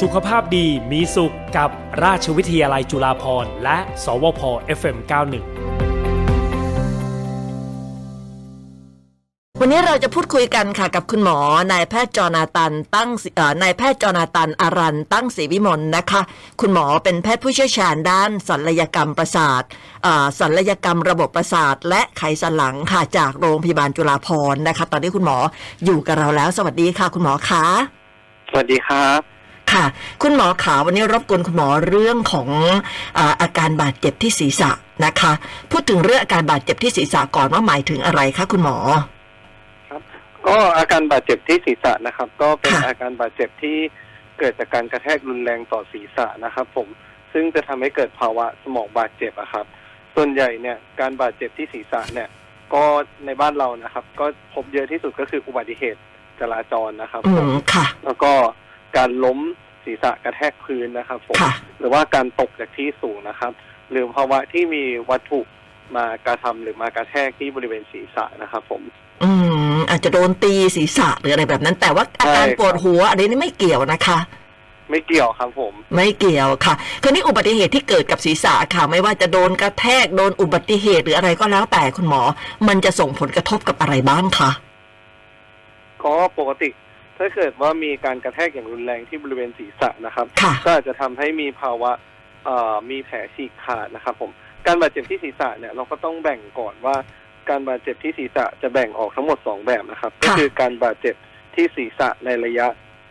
สุขภาพดีมีสุขกับราชวิทยาลัยจุฬาภรณ์และ สวพ FM91 วันนี้เราจะพูดคุยกันค่ะกับคุณหมอนายแพทย์จอนาตันตั้งเอ่อนายแพทย์จอนาตันอารันตั้งศรีวิมลนะคะ คุณหมอเป็นแพทย์ผู้เชี่ยวชาญด้านศัลยกรรมประสาทเอ่อศัลยกรรมระบบประสาท และไขสันหลังค่ะจากโรงพยาบาลจุฬาภรณ์นะคะ ตอนนี้คุณหมออยู่กับเราแล้ว สวัสดีค่ะ คุณหมอคะสวัสดีครับ ค่ะ คุณหมอขาวันนี้รบกวนคุณหมอเรื่องของอาอาการบาดเจ็บที่ศีรษะนะคะ พูดถึงเรื่องอาการบาดเจ็บที่ศีรษะก่อนว่าหมายถึงอะไรคะคุณหมอก็อาการบาดเจ็บที่ศีรษะนะครับ ก็เป็นค่ะอาการบาดเจ็บที่เกิดจากการกระแทกรุนแรงต่อศีรษะนะครับ ผมซึ่งจะทำให้เกิดภาวะสมองบาดเจ็บอะครับ ส่วนใหญ่เนี่ยการบาดเจ็บที่ศีรษะเนี่ย ก็ในบ้านเรานะครับ ก็พบเยอะที่สุดก็คืออุบัติเหตุจราจรนะครับอืผมมค่ะแล้วก็ การล้มศีรษะกระแทกพื้นนะครับผมค่ะหรือว่าการตกจากที่สูงนะครับ หรือภาวะที่มีวัตถุมากระทำหรือมากระแทกที่บริเวณศีรษะนะครับผม อืม อาจจะโดนตีศีรษะหรืออะไรแบบนั้น แต่ว่าอาการใช่ครับปวดหัวอันนี้ไม่เกี่ยวนะคะ ไม่เกี่ยวครับผม ไม่เกี่ยวค่ะคือนี่อุบัติเหตุที่เกิดกับศีรษะค่ะ ไม่ว่าจะโดนกระแทกโดนอุบัติเหตุหรืออะไรก็แล้วแต่คุณหมอ มันจะส่งผลกระทบกับอะไรบ้างคะก็ปกติ ถ้าเกิดว่ามีการกระแทกอย่างรุนแรงที่บริเวณศีรษะนะครับค่ะก็อาจจะทำให้มีภาวะเอ่อมีแผลฉีกขาดนะครับ ผมการบาดเจ็บที่ศีรษะเนี่ยเราก็ต้องแบ่งก่อนว่าการบาดเจ็บที่ศีรษะจะแบ่งออกทั้งหมดสองแบบนะครับ ก็คือการบาดเจ็บที่ศีรษะในระยะ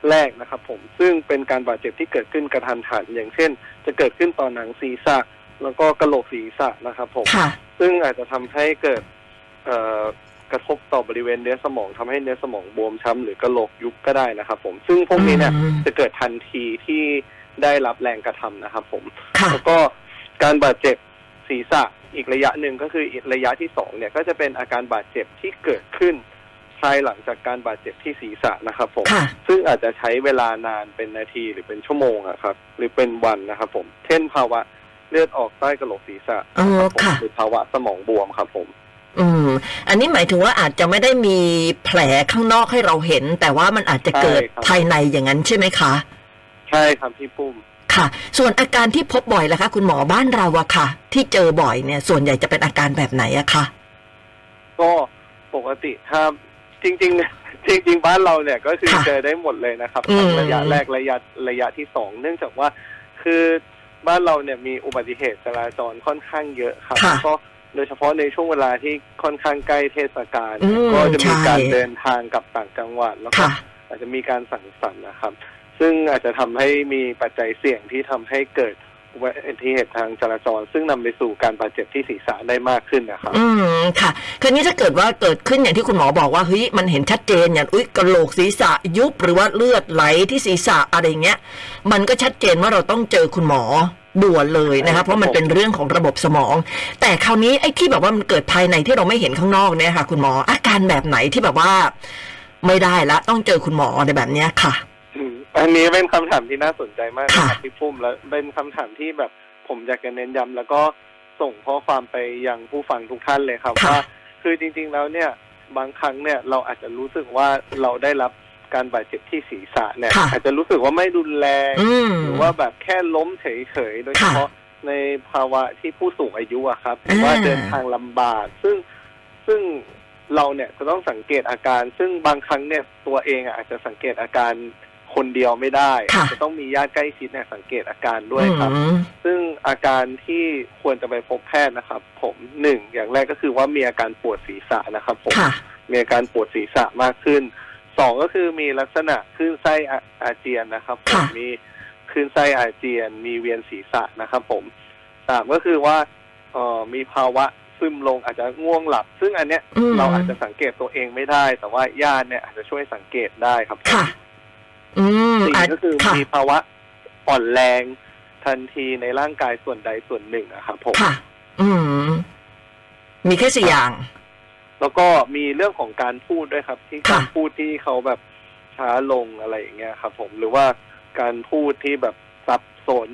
แรกนะครับ ผมซึ่งเป็นการบาดเจ็บที่เกิดขึ้นกระทันหันอย่างเช่น จะเกิดขึ้นต่อหนังศีรษะ แล้วก็กระโหลกศีรษะนะครับ ผมค่ะซึ่งอาจจะทำให้เกิดเอ่อ กระทบต่อบริเวณเนื้อสมองทำให้เนื้อสมองบวมช้ำหรือกระโหลกยุบก็ได้นะครับ ผม ซึ่งพวกนี้เนี่ยอืมจะเกิดทันทีที่ได้รับแรงกระทำนะครับผมค่ะแล้วก็การบาดเจ็บศีรษะอีกระยะหนึ่งก็คืออีกระยะที่สองเนี่ย ก็จะเป็นอาการบาดเจ็บที่เกิดขึ้นภายหลังจากการบาดเจ็บที่ศีรษะนะครับผมค่ะซึ่งอาจจะใช้เวลานานเป็นนาทีหรือเป็นชั่วโมงอะครับ หรือเป็นวันนะครับผม เช่นภาวะเลือดออกใต้กระโหลกศีรษะอ๋อนะครับผมค่ะหรือภาวะสมองบวมครับผม อืม อันนี้หมายถึงว่าอาจจะไม่ได้มีแผลข้างนอกให้เราเห็น แต่ว่ามันอาจจะเกิดใช่ครับภายในอย่างนั้นใช่ไหมคะ ใช่ครับพี่ปุ้มค่ะ ส่วนอาการที่พบบ่อยล่ะคะ คุณหมอบ้านเราอะค่ะ ที่เจอบ่อยเนี่ย ส่วนใหญ่จะเป็นอาการแบบไหนอะคะก็ปกติถ้าจริงๆเนี่ยจริงๆบ้านเราเนี่ยก็คือค่ะเจอได้หมดเลยนะครับอืมทั้งระยะแรกระยะระยะที่สองเนื่องจากว่าคือบ้านเราเนี่ยมีอุบัติเหตุจราจรค่อนข้างเยอะครับค่ะแล้วก็ โดยเฉพาะในช่วงเวลาที่ค่อนข้างใกล้เทศกาลอืมก็จะมีการใช่เดินทางกลับต่างจังหวัดแล้วก็ค่ะอาจจะมีการสั่งสรรค์นะครับ ซึ่งอาจจะทำให้มีปัจจัยเสี่ยงที่ทำให้เกิดอุบัติเหตุทางจราจร ซึ่งนำไปสู่การบาดเจ็บที่ศีรษะได้มากขึ้นนะครับ อืมค่ะ คือนี้ถ้าเกิดว่าเกิดขึ้นอย่างที่คุณหมอบอกว่าเฮ้ยมันเห็นชัดเจนอย่างอุ้ยกระโหลกศีรษะยุบหรือว่าเลือดไหลที่ศีรษะอะไรเงี้ย มันก็ชัดเจนว่าเราต้องเจอคุณหมอ ด่วนเลยนะใช่ครัคะบเพราะมันเป็นเรื่องของระบบสมอง แต่คราวนี้ไอ้ที่แบบว่ามันเกิดภายในที่เราไม่เห็นข้างนอกเนี่ยค่ะ คุณหมออาการแบบไหนที่แบบว่า ไม่ได้ละต้องเจอคุณหมอในแบบเนี้ยค่ะอืมอันนี้เป็นคำถามที่น่าสนใจมากนะค่ะครับพี่พุ่มแล้วเป็นคำถามที่แบบผมอยากจะเน้นย้ำแล้วก็ส่งข้อความไปยังผู้ฟังทุกท่านเลยครับค่ะว่าคือจริง ๆ แล้วเนี่ยบางครั้งเนี่ยเราอาจจะรู้สึกว่าเราได้รับ การบาดเจ็บที่ศีรษะเนี่ย ค่ะอาจจะรู้สึกว่าไม่รุนแรง อืมหรือว่าแบบแค่ล้มเฉยๆ โดยเฉพาะในภาวะที่ผู้สูงอายุอะครับหรือว่าอ่า เดินทางลำบาก ซึ่งซึ่งเราเนี่ยจะต้องสังเกตอาการ ซึ่งบางครั้งเนี่ยตัวเองอะอาจจะสังเกตอาการคนเดียวไม่ได้ค่ะ จะต้องมีญาติใกล้ชิดเนี่ยสังเกตอาการด้วยครับ อืม ซึ่งอาการที่ควรจะไปพบแพทย์นะครับ ผมหนึ่งอย่างแรกก็คือว่ามีอาการปวดศีรษะนะครับผม ค่ะ มีอาการปวดศีรษะมากขึ้น สองก็คือมีลักษณะคลื่นไส้อาอาเจียนนะครับผมค่ะมีคลื่นไส้อาเจียน มีเวียนศีรษะนะครับ ผมสามก็คือว่าเอ่อมีภาวะซึมลงอาจจะง่วงหลับ ซึ่งอันเนี้ยอืมเราอาจจะสังเกตตัวเองไม่ได้ แต่ว่าญาติเนี่ยอาจจะช่วยสังเกตได้ครับผมค่ะอืมสี่อาจก็คือค่ะมีภาวะอ่อนแรงทันทีในร่างกายส่วนใดส่วนหนึ่งอะครับผมค่ะ อืม มีแค่สี่อย่าง แล้วก็มีเรื่องของการพูดด้วยครับ ที่ค่ะการพูดที่เขาแบบช้าลงอะไรอย่างเงี้ยครับ ผมหรือว่าการพูดที่แบบสับสน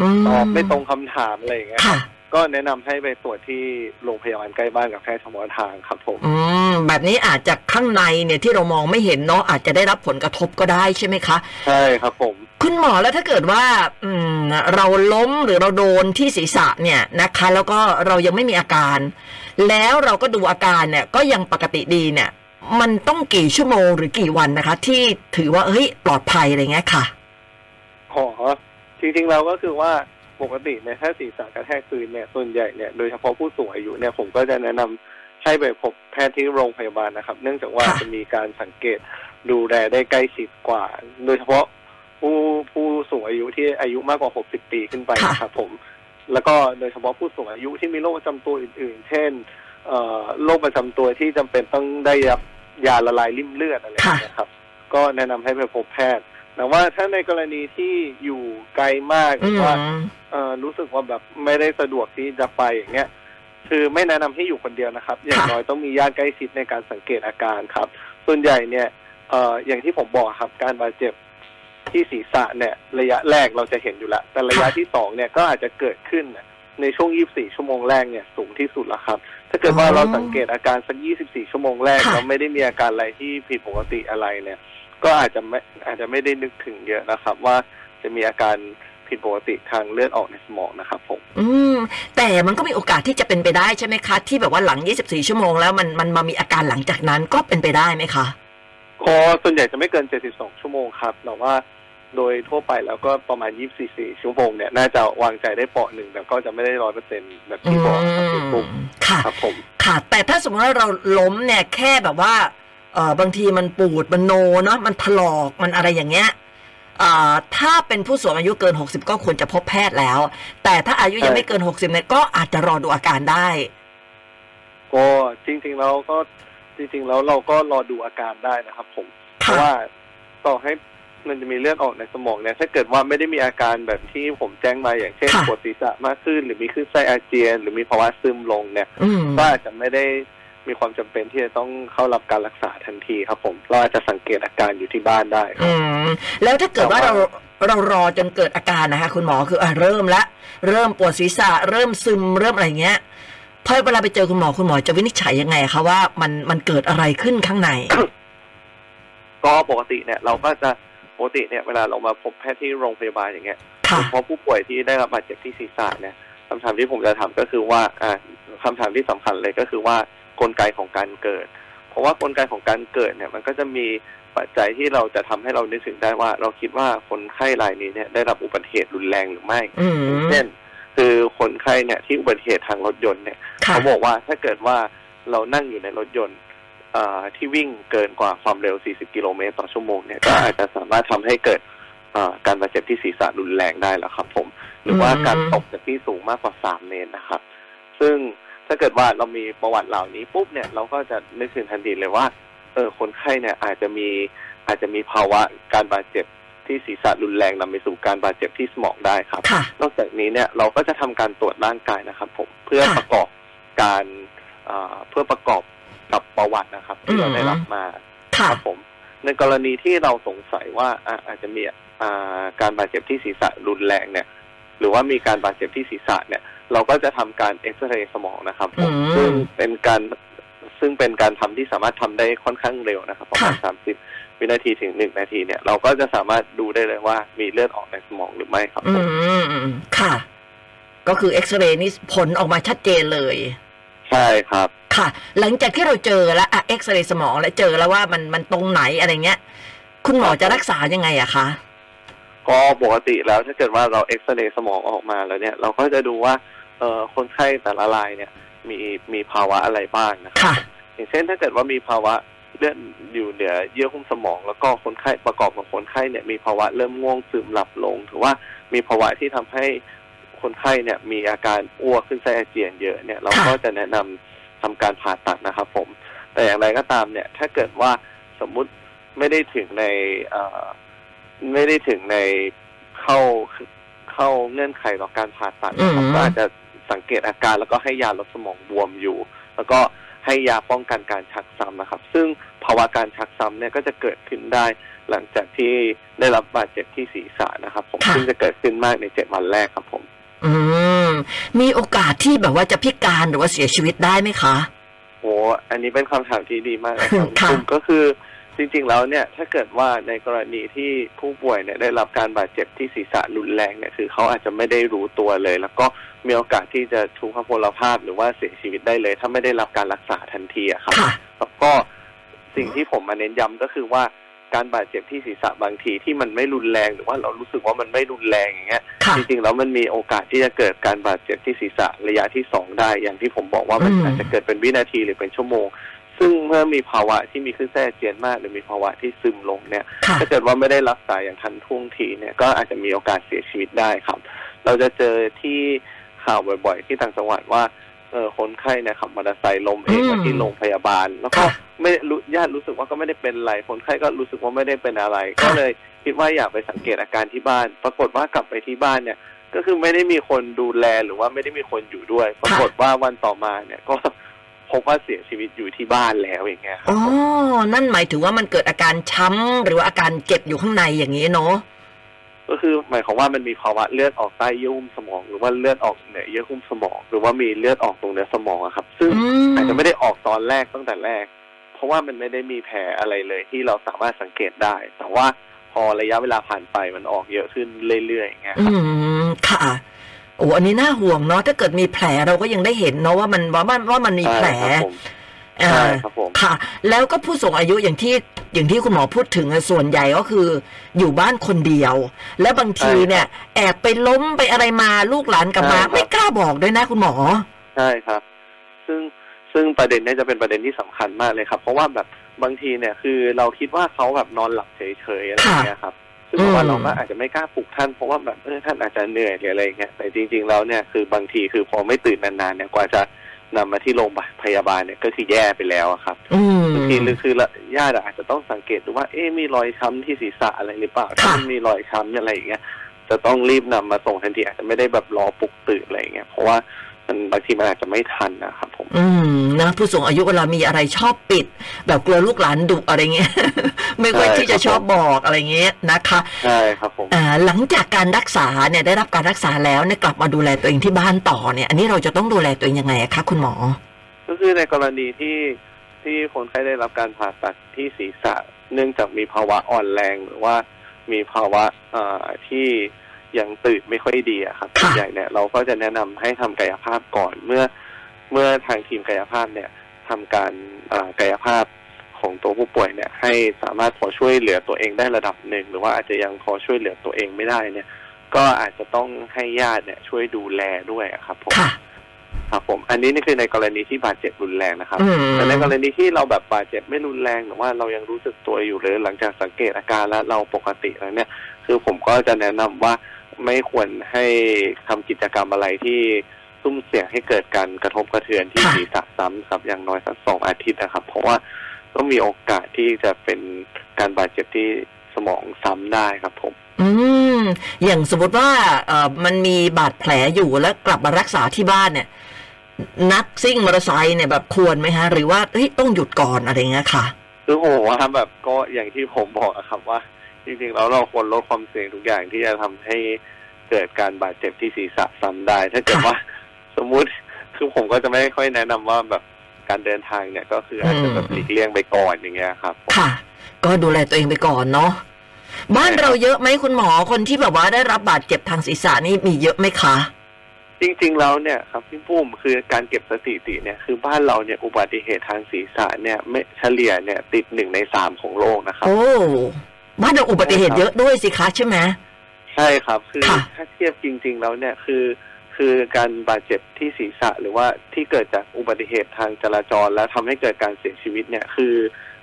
อืมตอบไม่ตรงคำถามอะไรอย่างเงี้ยคค่ะรับ ก็แนะนำให้ไปตรวจที่โรงพยาบาลใกล้บ้านกับแพทย์เฉพาะทางครับผมอืมแบบนี้อาจจะข้างในเนี่ยที่เรามองไม่เห็นเนาะอาจจะได้รับผลกระทบก็ได้ใช่ไหมคะ ใช่ครับผม คุณหมอแล้วถ้าเกิดว่า อืม เราล้มหรือเราโดนที่ศีรษะเนี่ยนะคะ แล้วก็เรายังไม่มีอาการ แล้วเราก็ดูอาการเนี่ย ก็ยังปกติดีเนี่ย มันต้องกี่ชั่วโมงหรือกี่วันนะคะ ที่ถือว่าเฮ้ยปลอดภัยอะไรเงี้ยค่ะขอจริงๆเราก็คือว่า ปกติเนี่ยถ้าศีรษะกระแทกพื้นเนี่ยส่วนใหญ่เนี่ยโดยเฉพาะผู้สูงอายุเนี่ยผมก็จะแนะนำให้ไปพบแพทย์ที่โรงพยาบาลนะครับ เนื่องจากว่าค่ะจะมีการสังเกตดูแลได้ใกล้ชิดกว่า โดยเฉพาะผู้ผู้สูงอายุที่อายุมากกว่า 60 ปีขึ้นไปค่ะนะครับผม แล้วก็โดยเฉพาะผู้สูงอายุที่มีโรคประจำตัวอื่น ๆ เช่นเอ่อโรคประจำตัวที่จำเป็นต้องได้รับยาละลายริ่มเลือดอะไรอย่างเงี้ยครับ ก็แนะนำให้ไปพบแพทย์ แต่ว่าถ้าในกรณีที่อยู่ไกลมากหอืรือมว่าเอ่อรู้สึกว่าแบบไม่ได้สะดวกที่จะไปอย่างเงี้ยคือไม่แนะนำให้อยู่คนเดียวนะครับ อย่างค่ะน้อยต้องมีญาติใกล้ชิดในการสังเกตอาการครับ ส่วนใหญ่เนี่ยเอ่ออย่างที่ผมบอกครับ การบาดเจ็บที่ศีรษะเนี่ยระยะแรกเราจะเห็นอยู่แล้ว แต่ระยะที่สองเนี่ยก็อาจจะเกิดขึ้นน่ะในช่วง 24 ชั่วโมงแรกเนี่ยสูงที่สุดแล้วครับ ถ้าเกิดว่าอ๋อเราสังเกตอาการสัก 24 ชั่วโมงแรกค่ะเราไม่ได้มีอาการอะไรที่ผิดปกติอะไรเนี่ย ก็อาจจะไม่อาจจะไม่ได้นึกถึงเยอะนะครับ ว่าจะมีอาการผิดปกติทางเลือดออกในสมองนะครับผมอืมแต่มันก็มีโอกาสที่จะเป็นไปได้ใช่ไหมคะ ที่แบบว่าหลัง 24 ชั่วโมงแล้วมันมันมามีอาการหลังจากนั้นก็เป็นไปได้ไหมคะก็ส่วนใหญ่จะไม่เกิน 72 ชั่วโมงครับแต่ว่าโดยทั่วไปแล้วก็ประมาณ 24 ชั่วโมงเนี่ย น่าจะวางใจได้เปาะหนึ่งแต่ก็จะไม่ได้ร้อยเปอร์เซ็นต์แบบอืที่บอกครับคุณปุ๊กมค่ะครับผม ค่ะ แต่ถ้าสมมติว่าเราล้มเนี่ยแค่แบบว่า เออบางทีมันปูดมันโนเนาะมันถลอกมันอะไรอย่างเงี้ยอ่าถ้าเป็นผู้สูงอายุเกิน 60 ก็ควรจะพบแพทย์แล้ว แต่ถ้าอายุยังไม่เกิน 60เนี่ยก็อาจจะรอดูอาการได้ก็จริงๆแล้วก็จริง ๆ แล้วเราก็รอดูอาการได้นะครับ ผม เพค่ะราะว่าต่อให้มันจะมีเลือดออกในสมองเนี่ยถ้าเกิดว่าไม่ได้มีอาการแบบที่ผมแจ้งมาอย่างเช่นค่ะปวดศีรษะมากขึ้น หรือมีคลื่นไส้อาเจียน หรือมีภาวะซึมลงเนี่ยอืมก็อาจจะไม่ได้ มีความจำเป็นที่จะต้องเข้ารับการรักษาทันทีครับผมเราอาจจะสังเกตอาการอยู่ที่บ้านได้ครับอืมแล้วถ้าเกิดว่าแต่เราว่าเรารอจนเกิดอาการนะคะ คุณหมอคืออะเริ่มละเริ่มปวดศีรษะ เริ่มซึมเริ่มอะไรเงี้ยพอเวลาไปเจอคุณหมอคุณหมอจะวินิจฉัยยังไงคะว่ามันมันเกิดอะไรขึ้นข้างใน ก็ปกติเนี่ย เราก็จะปกติเนี่ยเวลาเรามาพบแพทย์ที่โรงพยาบาลอย่างเงี้ยค่ะเพราะผู้ป่วยที่ได้รับบาดเจ็บที่ศีรษะเนี่ยคำถามที่ผมจะถามก็คือว่า อ่าคำถามที่สำคัญเลยก็คือว่า กลไกของการเกิด เพราะว่ากลไกของการเกิดเนี่ยมันก็จะมีปัจจัยที่เราจะทำให้เรานึกถึงได้ว่า เราคิดว่าคนไข้รายนี้เนี่ยได้รับอุบัติเหตุรุนแรงหรือไม่อืมเช่น คือคนไข้เนี่ยที่อุบัติเหตุทางรถยนต์เนี่ยค่ะเขาบอกว่าถ้าเกิดว่าเรานั่งอยู่ในรถยนต์เอ่อที่วิ่งเกินกว่าความเร็ว 40 กิโลเมตรต่อชั่วโมงเนี่ยก็อาจจะสามารถทำให้เกิดเอ่อการบาดเจ็บที่ศีรษะรุนแรงได้แล้วครับผม หรือว่าการตกจากที่สูงมากกว่า 3 เมตรนะครับ ซึ่ง ถ้าเกิดว่าเรามีประวัติเหล่านี้ปุ๊บเนี่ยเราก็จะนึกถึงทันทีเลยว่าเออคนไข้เนี่ยอาจจะมีอาจจะมีภาวะการบาดเจ็บที่ศีรษะรุนแรงนำไปสู่การบาดเจ็บที่สมองได้ครับค่ะนอกจากนี้เนี่ยเราก็จะทำการตรวจร่างกายนะครับ ผมเพื่อค่ะประกอบการเอ่อเพื่อประกอบกับประวัตินะครับ ที่เราอืมได้รับมาค่ะครับผม ในกรณีที่เราสงสัยว่าอะอาจจะมีอ่าการบาดเจ็บที่ศีรษะรุนแรงเนี่ย หรือว่ามีการบาดเจ็บที่ศีรษะเนี่ย เราก็จะทำการเอ็กซเรย์สมองนะครับผมอืมซึ่งเป็นการซึ่งเป็นการทำที่สามารถทำได้ค่อนข้างเร็วนะครับประมาณค่ะสามสิบวินาทีถึงหนึ่งนาทีเนี่ย เราก็จะสามารถดูได้เลยว่ามีเลือดออกในสมองหรือไม่ครับอืผมมค่ะ ก็คือเอ็กซเรย์นี่ผลออกมาชัดเจนเลย ใช่ครับ ค่ะ หลังจากที่เราเจอแล้วอะเอ็กซเรย์สมองแล้วเจอแล้วว่ามันมันตรงไหนอะไรเงี้ย คุณหมอจะรักษายังไงอะคะก็ปกติแล้วถ้าเกิดว่าเราเอ็กซเรย์สมองออกมาแล้วเนี่ย เราก็จะดูว่า เอ่อคนไข้แต่ละรายเนี่ยมีมีภาวะอะไรบ้างนะครับค่ะ อย่างเช่นถ้าเกิดว่ามีภาวะเลือดอยู่เหนือเยื่อหุ้มสมอง แล้วก็คนไข้ประกอบกับคนไข้เนี่ยมีภาวะเริ่มง่วงซึมหลับลงถือว่ามีภาวะที่ทำให้คนไข้เนี่ยมีอาการอ้วกขึ้นไส้อาเจียนเยอะเนี่ยเราค่ะก็จะแนะนำทำการผ่าตัดนะครับผม แต่อย่างไรก็ตามเนี่ยถ้าเกิดว่าสมมุติไม่ได้ถึงในเอ่อไม่ได้ถึงในเข้าเข้าเงื่อนไขต่อการผ่าตัดนะครับอืม ก็อาจจะ สังเกตอาการ แล้วก็ให้ยาลดสมองบวมอยู่ แล้วก็ให้ยาป้องกันการชักซ้ำนะครับ ซึ่งภาวะการชักซ้ำเนี่ยก็จะเกิดขึ้นได้หลังจากที่ได้รับบาดเจ็บที่ศีรษะนะครับ ผมค่ะซึ่งจะเกิดขึ้นมากในเจ็ดวันแรกครับผม อืมมีโอกาสที่แบบว่าจะพิการหรือว่าเสียชีวิตได้ไหมคะโอ้อันนี้เป็นคำถามที่ดีมากเลยครับค่ะณก็คือ จริงๆแล้วเนี่ยถ้าเกิดว่าในกรณีที่ผู้ป่วยเนี่ยได้รับการบาดเจ็บที่ศีรษะรุนแรงเนี่ยคือเขาอาจจะไม่ได้รู้ตัวเลย แล้วก็มีโอกาสที่จะทุพพลภาพหรือว่าเสียชีวิตได้เลย ถ้าไม่ได้รับการรักษาทันทีอะครับค่ะแล้วก็สิ่งที่ผมมาเน้นย้ำก็คือว่าการบาดเจ็บที่ศีรษะบางทีที่มันไม่รุนแรงหรือว่าเรารู้สึกว่ามันไม่รุนแรงอย่างเงี้ยค่ะจริงๆแล้วมันมีโอกาสที่จะเกิดการบาดเจ็บที่ศีรษะระยะที่สองได้ อย่างที่ผมบอกว่ามันอืมอาจจะเกิดเป็นวินาทีหรือเป็นชั่วโมง ซึ่งเมื่อมีภาวะที่มีขึ้นแทรกเจียนมาก หรือมีภาวะที่ซึมลงเนี่ยค่ะถ้าเกิดว่าไม่ได้รักษาอย่างทันท่วงทีเนี่ยก็อาจจะมีโอกาสเสียชีวิตได้ครับ เราจะเจอที่ข่าวบ่อย ๆ ที่ต่างจังหวัดว่าเออคนไข้เนี่ยขับมอเตอร์ไซค์ล้มเองอืมมาที่โรงพยาบาล แล้วก็ค่ะไม่รู้ญาติรู้สึกว่าก็ไม่ได้เป็นอะไรคนไข้ก็รู้สึกว่าไม่ได้เป็นอะไรค่ะก็เลยคิดว่าอยากไปสังเกตอาการที่บ้าน ปรากฏว่ากลับไปที่บ้านเนี่ย ก็คือไม่ได้มีคนดูแลหรือว่าไม่ได้มีคนอยู่ด้วย ปรากฏว่าวันต่อมาเนี่ยก็ พบว่าเสียชีวิตอยู่ที่บ้านแล้วอย่างเงี้ยครัอ๋บอนั่นหมายถึงว่ามันเกิดอาการช้ำหรือว่าอาการเจ็บอยู่ข้างในอย่างนี้เนาะก็คือหมายความว่ามันมีภาวะเลือดออกใต้เยื่อหุ้มสมอง หรือว่าเลือดออกเหนือเยื่อหุ้มสมอง หรือว่ามีเลือดออกตรงเนื้อสมองอะครับ ซึ่งอืมอาจจะไม่ได้ออกตอนแรกตั้งแต่แรก เพราะว่ามันไม่ได้มีแผลอะไรเลยที่เราสามารถสังเกตได้ แต่ว่าพอระยะเวลาผ่านไปมันออกเยอะขึ้นเรื่อยๆอย่างเงี้ยอืครับมค่ะโอ้อันนี้น่าห่วงเนาะถ้าเกิดมีแผลเราก็ยังได้เห็นเนาะว่ามันว่ามันว่ามันมีแผลใช่ครับผมอ่าใช่ครับผมค่ะ แล้วก็ผู้สูงอายุอย่างที่อย่างที่คุณหมอพูดถึงอะส่วนใหญ่ก็คือ อยู่บ้านคนเดียว และบางทีเนี่ย แอบไปล้มไปอะไรมาลูกหลานกลับมาใช่ครับไม่กล้าบอกด้วยนะคุณหมอ ใช่ครับ ซึ่งซึ่งประเด็นเนี้จะเป็นประเด็นที่สำคัญมากเลยครับ เพราะว่าแบบบางทีเนี่ยคือเราคิดว่าเขาแบบนอนหลับเฉยๆอะไรอย่างเงี้ยครับ ซึ่งแบบว่าอืมเราก็อาจจะไม่กล้าปลุกท่านเพราะว่าแบบเออท่านอาจจะเหนื่อยหรืออะไรอย่างเงี้ยแต่จริง ๆ แล้วเนี่ยคือบางทีคือพอไม่ตื่นนานๆเนี่ยกว่าจะนำมาที่โรงพยาบาลเนี่ยก็คือแย่ไปแล้วอะครับอืมบางทีหรือคือละญาติอาจจะต้องสังเกตดูว่าเอ๊ะมีรอยช้ำที่ศีรษะอะไรหรือเปล่าถ้าค่ะมันมีรอยช้ำอะไรอย่างเงี้ยจะต้องรีบนำมาส่งทันทีอาจจะไม่ได้แบบรอปลุกตื่นอะไรอย่างเงี้ยเพราะว่า มันบางทีมันอาจจะไม่ทันนะครับผม อืมนะผู้สูงอายุเวลามีอะไรชอบปิด แบบกลัวลูกหลานดุอะไรเงี้ย ไม่ค่อยใช่ที่จะครับชอบบอกอะไรเงี้ยนะคะใช่ครับผมอ่าหลังจากการรักษาเนี่ยได้รับการรักษาแล้วเนี่ยกลับมาดูแลตัวเองที่บ้านต่อเนี่ย อันนี้เราจะต้องดูแลตัวเองยังไงอะคะคุณหมอ ก็คือในกรณีที่ที่คนไข้ได้รับการผ่าตัดที่ศีรษะ เนื่องจากมีภาวะอ่อนแรงหรือว่ามีภาวะเอ่อที่ ยังตื่นไม่ค่อยดีอะครับค่ะส่วนใหญ่เนี่ยเราก็จะแนะนำให้ทำกายภาพก่อนเมื่อ เมื่อทางทีมกายภาพเนี่ยทำการเอ่อกายภาพของตัวผู้ป่วยเนี่ย ให้สามารถพอช่วยเหลือตัวเองได้ระดับหนึ่ง หรือว่าอาจจะยังพอช่วยเหลือตัวเองไม่ได้เนี่ย ก็อาจจะต้องให้ญาติเนี่ย ช่วยดูแลด้วยอะครับผมค่ะครับผมอันนี้นี่คือในกรณีที่บาดเจ็บรุนแรงนะครับอืมแต่ในกรณีที่เราแบบบาดเจ็บไม่รุนแรงแต่ว่าเรายังรู้สึกตัวอยู่หรือหลังจากสังเกตอาการแล้วเราปกติแล้วเนี่ย คือผมก็จะแนะนำว่า ไม่ควรให้ทำกิจกรรมอะไรที่ซุ่มเสี่ยงให้เกิดการกระทบกระเทือนที่ค่ะศีรษะซ้ำครับอย่างน้อยสักสองอาทิตย์นะครับ เพราะว่าก็มีโอกาสที่จะเป็นการบาดเจ็บที่สมองซ้ำได้ครับผม อืม อย่างสมมติว่าเอ่อมันมีบาดแผลอยู่แล้วกลับมารักษาที่บ้านเนี่ย นักซิ่งมอเตอร์ไซค์เนี่ยแบบควรไหมฮะ หรือว่าเฮ้ยต้องหยุดก่อนอะไรเงี้ยค่ะคือผมว่าแบบก็อย่างที่ผมบอกอะครับว่า จริงๆแล้วเราควรลดความเสี่ยงทุกอย่างที่จะทำให้เกิดการบาดเจ็บที่ศีรษะซ้ำได้ ถ้าเกิดค่ะว่าสมมุติคือผมก็จะไม่ค่อยแนะนำว่าแบบการเดินทางเนี่ยก็คืออาจจะแบบอืมหลีกเลี่ยงไปก่อนอย่างเงี้ยครับ ค่ะ ก็ดูแลตัวเองไปก่อนเนาะบ้านเราเยอะไหมคุณหมอคนที่แบบว่าได้รับบาดเจ็บทางศีรษะนี่มีเยอะไหมคะ จริง ๆ แล้วเนี่ยครับพี่ปุ้มคือการเก็บสถิติเนี่ยคือบ้านเราเนี่ยอุบัติเหตุทางศีรษะเนี่ยไม่เฉลี่ยเนี่ยติดหนึ่งในสามของโลกนะครับโอ้ บ้านเราอุบัติเหตุเยอะด้วยสิคะใช่ไหมใช่ครับ คือค่ะถ้าเทียบจริง ๆ แล้วเนี่ยคือคือการบาดเจ็บที่ศีรษะหรือว่าที่เกิดจากอุบัติเหตุทางจราจร แล้วทำให้เกิดการเสียชีวิตเนี่ยคือ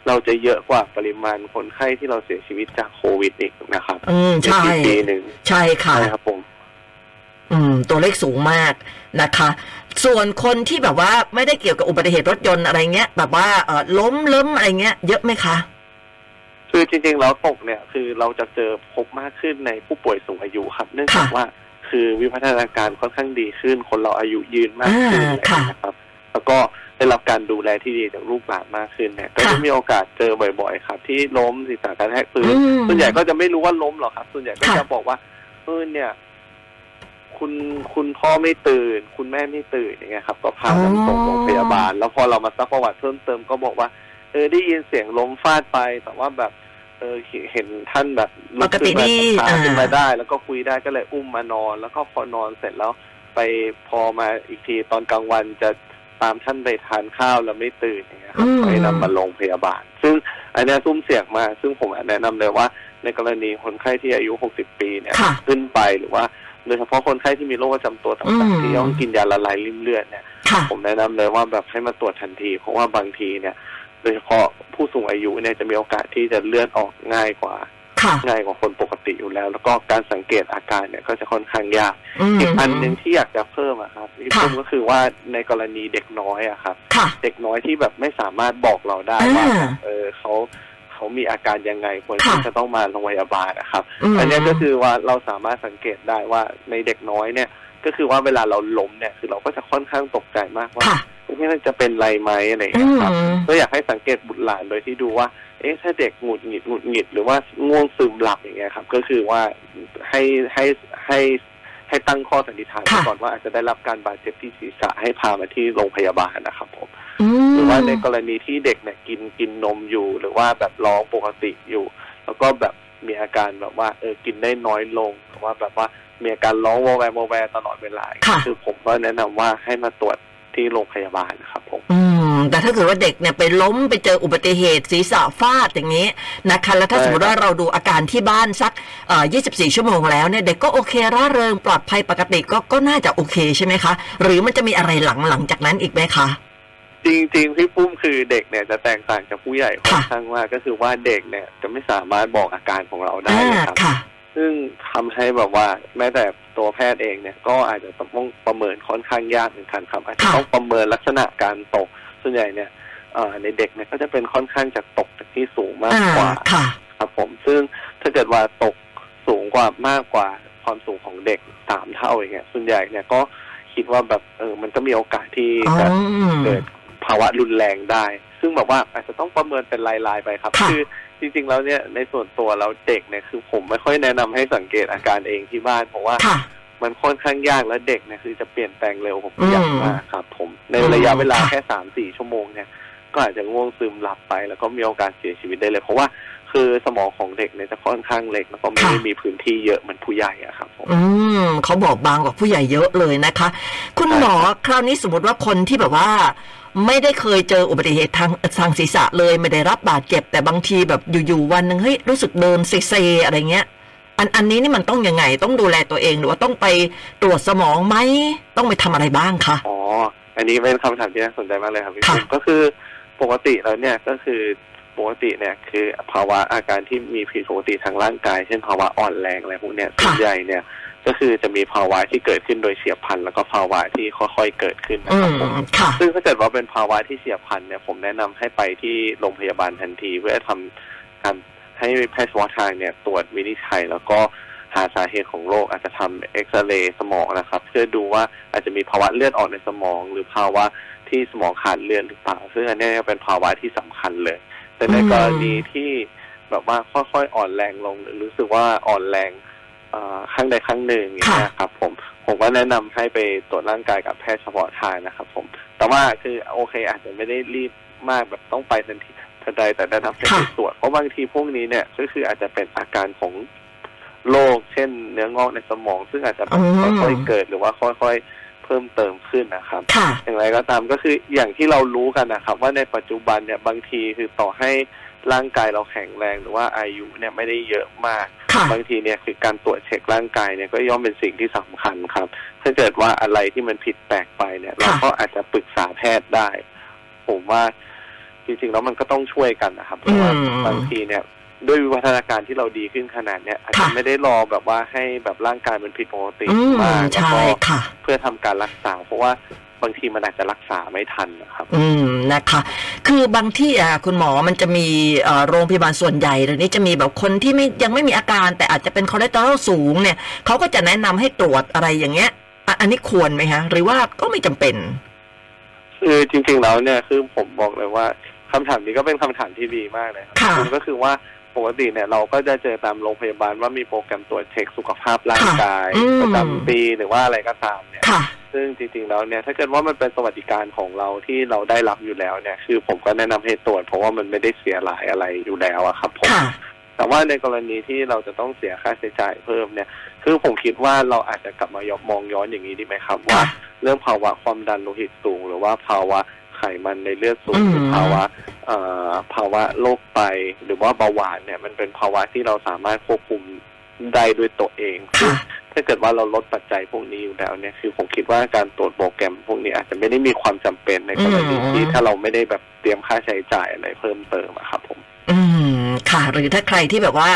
เราจะเยอะกว่าปริมาณคนไข้ที่เราเสียชีวิตจากโควิดอีกนะครับ อืมใช่ในปีหนึ่งใช่ค่ะใช่ครับผมอืม ตัวเลขสูงมากนะคะ ส่วนคนที่แบบว่าไม่ได้เกี่ยวกับอุบัติเหตุรถยนต์อะไรเงี้ย แบบว่าเออล้มเล้มอะไรเงี้ย เยอะไหมคะ คือจริงๆแล้วตกเนี่ยคือเราจะเจอพบมากขึ้นในผู้ป่วยสูงอายุครับ เนื่องจากค่ะว่าคือวิวัฒนาการค่อนข้างดีขึ้น คนเราอายุยืนมากขึ้นอ่าอะไรอย่างเงี้ยนะครับ แล้วก็ได้รับการดูแลที่ดีจากลูกหลานมากขึ้นเนี่ยก็ค่ะจะมีโอกาสเจอบ่อย ๆ ครับ ที่ล้มศีรษะกระแทกพื้นอืมส่วนใหญ่ก็จะไม่รู้ว่าล้มหรอกครับ ส่วนใหญ่ก็ค่ะจะบอกว่าเออเนี่ย คุณคุณพ่อไม่ตื่น คุณแม่ไม่ตื่นอย่างเงี้ยครับ ก็พากันส่งโรงพยาบาล แล้วพอเรามาซักประวัติเพิ่มเติมก็บอกว่า เออได้ยินเสียงล้มฟาดไปแต่ว่าแบบ เออเห็นท่านแบบลุปกตินี่ขึ้นมาขาขึ้นมาอ่าได้ แล้วก็คุยได้ก็เลยอุ้มมานอน แล้วก็พอนอนเสร็จแล้ว ไปพอมาอีกทีตอนกลางวันจะตามท่านไปทานข้าวแล้วไม่ตื่นอย่างเงี้ยครับอืมก็เลยนำมาโรงพยาบาล ซึ่งอันเนี้ยซุ่มเสี่ยงมากซึ่งผมแนะนำเลยว่า ในกรณีคนไข้ที่อายุ 60 ปีเนี่ยค่ะขึ้นไปหรือว่าโดยเฉพาะคนไข้ที่มีโรคประจำตัวอืต่างมๆที่ต้องกินยาละลายริ่มเลือดเนี่ยค่ะผมแนะนำเลยว่าแบบให้มาตรวจทันที เพราะว่าบางทีเนี่ย โดยเฉพาะผู้สูงอายุเนี่ยจะมีโอกาสที่จะเลือดออกง่ายกว่าค่ะง่ายกว่าคนปกติอยู่แล้ว แล้วก็การสังเกตอาการเนี่ยก็จะค่อนข้างยากมอีกอันหนึ่งที่อยากจะเพิ่มอะครับที่ค่ะเพิ่มก็คือว่าในกรณีเด็กน้อยอะครับค่ะเด็กน้อยที่แบบไม่สามารถบอกเราได้อ่าว่าเออเขาเขามีอาการยังไงควรที่ค่ะจะต้องมาโรงพยาบาลนะครับมอันเนี้ยก็คือว่าเราสามารถสังเกตได้ว่าในเด็กน้อยเนี่ย ก็คือว่าเวลาเราล้มเนี่ยคือเราก็จะค่อนข้างตกใจมากว่าค่ะไม่น่าจะเป็นไรไหมอะไรอย่างเงี้ยครับ อืมก็อยากให้สังเกตบุตรหลานโดยที่ดูว่า เอ๊ะถ้าเด็กหงุดหงิดหงุดหงิดหรือว่าง่วงซึมหลับอย่างเงี้ยครับ ก็คือว่าให้ให้ให้ให้ตั้งข้อสันนิษฐานไว้ค่ะก่อนว่าอาจจะได้รับการบาดเจ็บที่ศีรษะให้พามาที่โรงพยาบาลนะครับผมอืมหรือว่าในกรณีที่เด็กเนี่ยกินกินนมอยู่ หรือว่าแบบร้องปกติอยู่ แล้วก็แบบมีอาการแบบว่าเออกินได้น้อยลงหรือว่าแบบว่า มีอาการร้องวอแวร์วอแวร์ตลอดเวลาค่ะคือผมก็แนะนำว่าให้มาตรวจที่โรงพยาบาลนะครับผมอืมแต่ถ้าเกิดว่าเด็กเนี่ยไปล้มไปเจออุบัติเหตุศีรษะฟาดอย่างนี้นะคะแล้วถ้าใช่สมมติว่าเราดูอาการที่บ้านสักเอ่อ24 ชั่วโมงแล้วเนี่ยเด็กก็โอเคร่าเริงปลอดภัยปกติก็ก็น่าจะโอเคใช่ไหมคะ หรือมันจะมีอะไรหลังหลังจากนั้นอีกไหมคะจริงๆพี่ปุ้มคือเด็กเนี่ยจะแตกต่างจากผู้ใหญ่ค่อนค่ะข้างมากก็คือว่าเด็กเนี่ยจะไม่สามารถบอกอาการของเราได้อ่าเลยครับค่ะ ซึ่งทำให้แบบว่า แม้แต่ตัวแพทย์เองเนี่ย ก็อาจจะต้องประเมินค่อนข้างยากเหมือนกันครับอาจจะค่ะต้องประเมินลักษณะการตกส่วนใหญ่เนี่ยเอ่อในเด็กเนี่ยก็จะเป็นค่อนข้างจะตกจากที่สูงมากอ่ากว่าค่ะครับผมซึ่งถ้าเกิดว่าตกสูงกว่ามากกว่าความสูงของเด็กสามเท่าอย่างเงี้ยส่วนใหญ่เนี่ยก็คิดว่าแบบเออมันก็มีโอกาสที่อ๋อจะเกิดภาวะรุนแรงได้ ซึ่งแบบว่าอาจจะต้องประเมินเป็นรายๆไปครับค่ะคือ จริงๆแล้วเนี่ยในส่วนตัวเราเด็กเนี่ยคือผมไม่ค่อยแนะนำให้สังเกตอาการเองที่บ้านเพราะว่าค่ะมันค่อนข้างยากและเด็กเนี่ยคือจะเปลี่ยนแปลงเร็วกว่าผู้ใหญ่อืมมากครับ ผมในระยะเวลาค่ะแค่สามสี่ชั่วโมงเนี่ยก็อาจจะง่วงซึมหลับไปแล้วก็มีโอกาสเสียชีวิตได้เลย เพราะว่า คือสมองของเด็กเนี่ยจะค่อนข้างเล็กแล้วก็ไม่ได้มีพื้นที่เยอะเหมือนผู้ใหญ่อะครับผมอืมเขาบอกบางกว่าผู้ใหญ่เยอะเลยนะคะ คุณหมอคราวนี้สมมติว่าคนที่แบบว่า ไม่ได้เคยเจออุบัติเหตุทางทางศีรษะเลยไม่ได้รับบาดเจ็บ แต่บางทีแบบอยู่ๆวันหนึ่งเฮ้ยรู้สึกเดินเซๆอะไรเงี้ย อันอันนี้นี่มันต้องยังไง ต้องดูแลตัวเองหรือว่าต้องไปตรวจสมองไหมต้องไปทำอะไรบ้างคะอ๋ออันนี้เป็นคำถามที่น่าสนใจมากเลยครับพี่ค่ะปุ้มก็คือปกติแล้วเนี่ยก็คือ ปกติเนี่ยคือภาวะอาการที่มีผิดปกติทางร่างกาย เช่นภาวะอ่อนแรงอะไรพวกเนี้ยส่วนใหญ่เนี่ยก็คือจะมีภาวะที่เกิดขึ้นโดยเฉียบพลันแล้วก็ภาวะที่ค่อยๆเกิดขึ้นนะอืครับมผมค่ะซึ่งถ้าเกิดว่าเป็นภาวะที่เฉียบพลันเนี่ยผมแนะนำให้ไปที่โรงพยาบาลทันที เพื่อทำการให้แพทย์เฉพาะทางเนี่ยตรวจวินิจฉัยแล้วก็หาสาเหตุของโรคอาจจะทำเอ็กซเรย์สมองนะครับ เพื่อดูว่าอาจจะมีภาวะเลือดออกในสมอง หรือภาวะที่สมองขาดเลือดหรือเปล่าซึ่งอันเนี้ยเป็นภาวะที่สำคัญเลย แต่ในอืมกรณีที่แบบว่าค่อยๆอ่อนแรงลงหรือรู้สึกว่าอ่อนแรงเอ่อข้างใดข้างหนึ่งอย่างเงี้ยครับ ผมผมก็แนะนำให้ไปตรวจร่างกายกับแพทย์เฉพาะทางนะครับ ผม แต่ว่าคือโอเค อาจจะไม่ได้รีบมากแบบต้องไปทันทีทันใดแต่แนะนำให้ไปค่ะตรวจเพราะบางทีพวกนี้เนี่ยก็คืออาจจะเป็นอาการของโรคเช่นเนื้องอกในสมอง ซึ่งอาจจะแบบอืมค่อยๆเกิดหรือว่าค่อยๆเพิ่มเติมขึ้นนะครับค่ะอย่างไรก็ตามก็คืออย่างที่เรารู้กันนะครับ ว่าในปัจจุบันเนี่ยบางทีคือต่อให้ร่างกายเราแข็งแรงหรือว่าอายุเนี่ยไม่ได้เยอะมากค่ะบางทีเนี่ยคือการตรวจเช็คร่างกายเนี่ยก็ย่อมเป็นสิ่งที่สำคัญครับ ถ้าเกิดว่าอะไรที่มันผิดแปลกไปเนี่ย เราก็อาจจะปรึกษาแพทย์ได้ ผมว่าจริงๆแล้วมันก็ต้องช่วยกันนะครับ เพราะว่าอืมบางทีเนี่ย ด้วยวิวัฒนาการที่เราดีขึ้นขนาดเนี้ยอาจจะค่ะไม่ได้รอแบบว่าให้แบบร่างกายมันผิดปกติอืมมากแล้วใช่ก็ค่ะเพื่อทำการรักษา เพราะว่าบางทีมันอาจจะรักษาไม่ทันนะครับ อืมนะคะ คือบางที่อะคุณหมอมันจะมีเอ่อโรงพยาบาลส่วนใหญ่เดี๋ยวนี้จะมีแบบคนที่ไม่ยังไม่มีอาการ แต่อาจจะเป็นคอเลสเตอรอลสูงเนี่ยเขาก็จะแนะนำให้ตรวจอะไรอย่างเงี้ยอะอันนี้ควรไหมฮะ หรือว่าก็ไม่จำเป็นคือจริง ๆ แล้วเนี่ยคือผมบอกเลยว่าคำถามนี้ก็เป็นคำถามที่ดีมากเลยครัค่ะณก็คือว่า ปปกติเนี่ยเราก็จะเจอตามโรงพยาบาลว่ามีโปรแกรมตรวจเช็คสุขภาพร่างค่ะกายอืมประจำปีหรือว่าอะไรก็ตามเนี่ยค่ะซึ่งจริงๆแล้วเนี่ยถ้าเกิดว่ามันเป็นสวัสดิการของเราที่เราได้รับอยู่แล้วเนี่ย คือผมก็แนะนำให้ตรวจเพราะว่ามันไม่ได้เสียหลายอะไรอยู่แล้วอะครับผมค่ะแต่ว่าในกรณีที่เราจะต้องเสียค่าใช้จ่ายเพิ่มเนี่ย คือผมคิดว่าเราอาจจะกลับมายมองย้อนอย่างนี้ดีไหมครับ ว่าค่ะเรื่องภาวะความดันโลหิตสูง หรือว่าภาวะ ไขมันในเลือดสูงอืมหรือภาวะเอ่อภาวะโรคไตหรือว่าเบาหวานเนี่ยมันเป็นภาวะที่เราสามารถควบคุมได้ด้วยตัวเองซึ่งค่ะถ้าเกิดว่าเราลดปัจจัยพวกนี้อยู่แล้วเนี่ยคือผมคิดว่าการตรวจโปรแกรมพวกนี้อาจจะไม่ได้มีความจำเป็นในกรณีอืมที่ถ้าเราไม่ได้แบบเตรียมค่าใช้จ่ายอะไรเพิ่มเติมอะครับผม อืมค่ะ หรือถ้าใครที่แบบว่า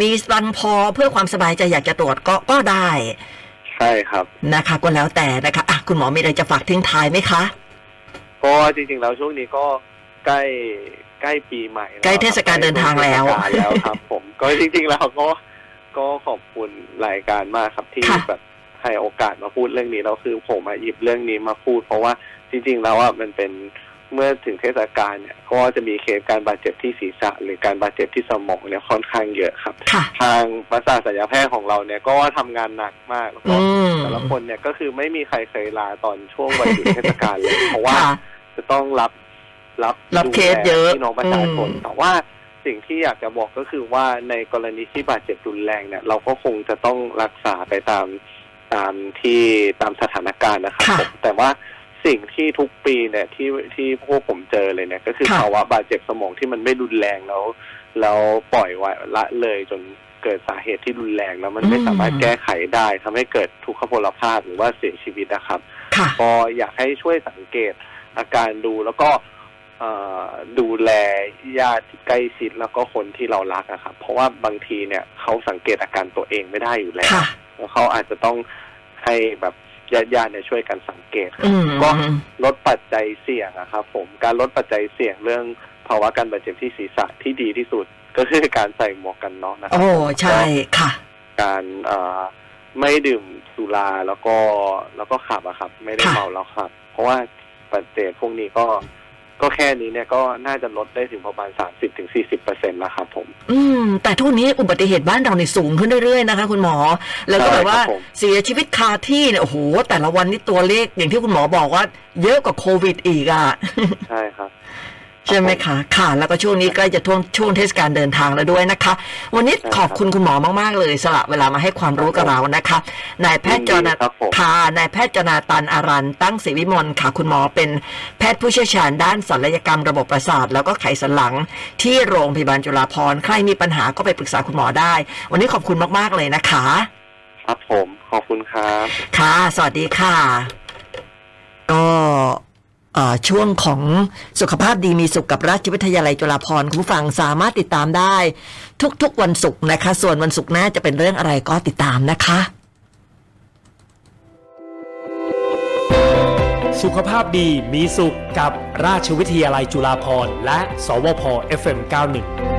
มีสตังค์พอเพื่อความสบายใจอยากจะตรวจก็ก็ได้ ใช่ครับนะคะ ก็แล้วแต่นะคะอะคุณหมอมีอะไรจะฝากทิ้งท้ายไหมคะ ก็จริงๆแล้วช่วงนี้ก็ใกล้ใกล้ปีใหม่แวใกล้เทศกาลเดินทางแล้วใกล้เทศกาลแล้วครับ ผมก็จริงๆแล้วก็ก็ขอบคุณรายการมากครับที่ค่ะแบบให้โอกาสมาพูดเรื่องนี้แล้วคือผมมาหยิบเรื่องนี้มาพูด เพราะว่าจริง ๆ แล้วอะมันเป็นเมื่อถึงเทศกาลเนี่ยก็จะมีเคสการบาดเจ็บที่ศีรษะ หรือการบาดเจ็บที่สมองเนี่ยค่อนข้างเยอะครับค่ะทางประสาทศัลยแพทย์ของเราเนี่ยก็ทำงานหนักมากแล้วก็อืมแต่ละคนเนี่ยก็คือไม่มีใครเคยลาตอนช่วงวันหยุดเทศกาลเลยเพราะว่าค่ะ จะต้องรับรับรับเคสเยอะดูแลพี่น้องประชาชนอืมแต่ว่าสิ่งที่อยากจะบอกก็คือว่าในกรณีที่บาดเจ็บรุนแรงเนี่ย เราก็คงจะต้องรักษาไปตามตามที่ตามสถานการณ์นะครับค่ะผมแต่ว่าสิ่งที่ทุกปีเนี่ยที่ที่พวกผมเจอเลยเนี่ย ก็คือค่ะภาวะบาดเจ็บสมองที่มันไม่รุนแรงแล้วแล้วปล่อยไว้ละเลยจนเกิดสาเหตุที่รุนแรงแล้วมันไม่อืมสามารถแก้ไขได้ทำให้เกิดทุกขพลภาพหรือว่าเสียชีวิตนะครับค่ะก็อยากให้ช่วยสังเกต อาการดูแล้วก็เอ่อดูแลญาติที่ใกล้ชิดแล้วก็คนที่เรารักอะครับเพราะว่าบางทีเนี่ยเขาสังเกตอาการตัวเองไม่ได้อยู่แล้วค่ะแล้วเขาอาจจะต้องให้แบบญาติญาติๆเนี่ยช่วยกันสังเกตครับอืมก็ลดปัจจัยเสี่ยงอะครับผมการลดปัจจัยเสี่ยงเรื่องภาวะการบาดเจ็บที่ศีรษะที่ดีที่สุดก็คือการใส่หมวกกันน็อกนะครัโอ้ใช่ค่ะ การเอ่อไม่ดื่มสุราแล้วก็แล้วก็ขับอะครับ ไม่ได้ค่ะเมาแล้วขับ เพราะว่า ปัจจัยพวกนี้ก็ก็แค่นี้เนี่ยก็น่าจะลดได้ถึงประมาณสามสิบถึงสี่สิบเปอร์เซ็นต์แล้วครับผม อืม แต่ทุกวันนี้อุบัติเหตุบ้านเราเนี่ยสูงขึ้นเรื่อยๆนะคะ คุณหมอ แล้วก็ใช่แบบว่าครับผมเสียชีวิตคาที่เนี่ยโอ้โหแต่ละวันนี่ตัวเลขอย่างที่คุณหมอบอกว่า เยอะกว่าโควิดอีกอะ ใช่ครับ ใช่ไหมคะค่ะ แล้วก็ช่วงนี้ใกล้จะช่วงช่วงเทศกาลเดินทางแล้วด้วยนะคะ วันนี้ใช่ครับขอบคุณคุณหมอมากๆเลยสละเวลามาให้ความรู้กับเรานะคะนายแพทย์จอนาครับผมค่ะนายแพทย์จนาตันอารันตั้งศรีวิมลค่ะ คุณหมอเป็นแพทย์ผู้เชี่ยวชาญด้านศัลยกรรมระบบประสาท แล้วก็ไขสันหลังที่โรงพยาบาลจุฬาภรณ์ใครมีปัญหาก็ไปปรึกษาคุณหมอได้ วันนี้ขอบคุณมากๆเลยนะคะ ครับผมขอบคุณครับ ค่ะ สวัสดีค่ะ ก็เอ่อ ช่วงของสุขภาพดีมีสุขกับราชวิทยาลัยจุฬาภรณ์คุณผู้ฟังสามารถติดตามได้ ทุกๆวันศุกร์นะคะ ส่วนวันศุกร์หน้าจะเป็นเรื่องอะไรก็ติดตามนะคะ สุขภาพดีมีสุขกับราชวิทยาลัยจุฬาภรณ์และ สวพ FM91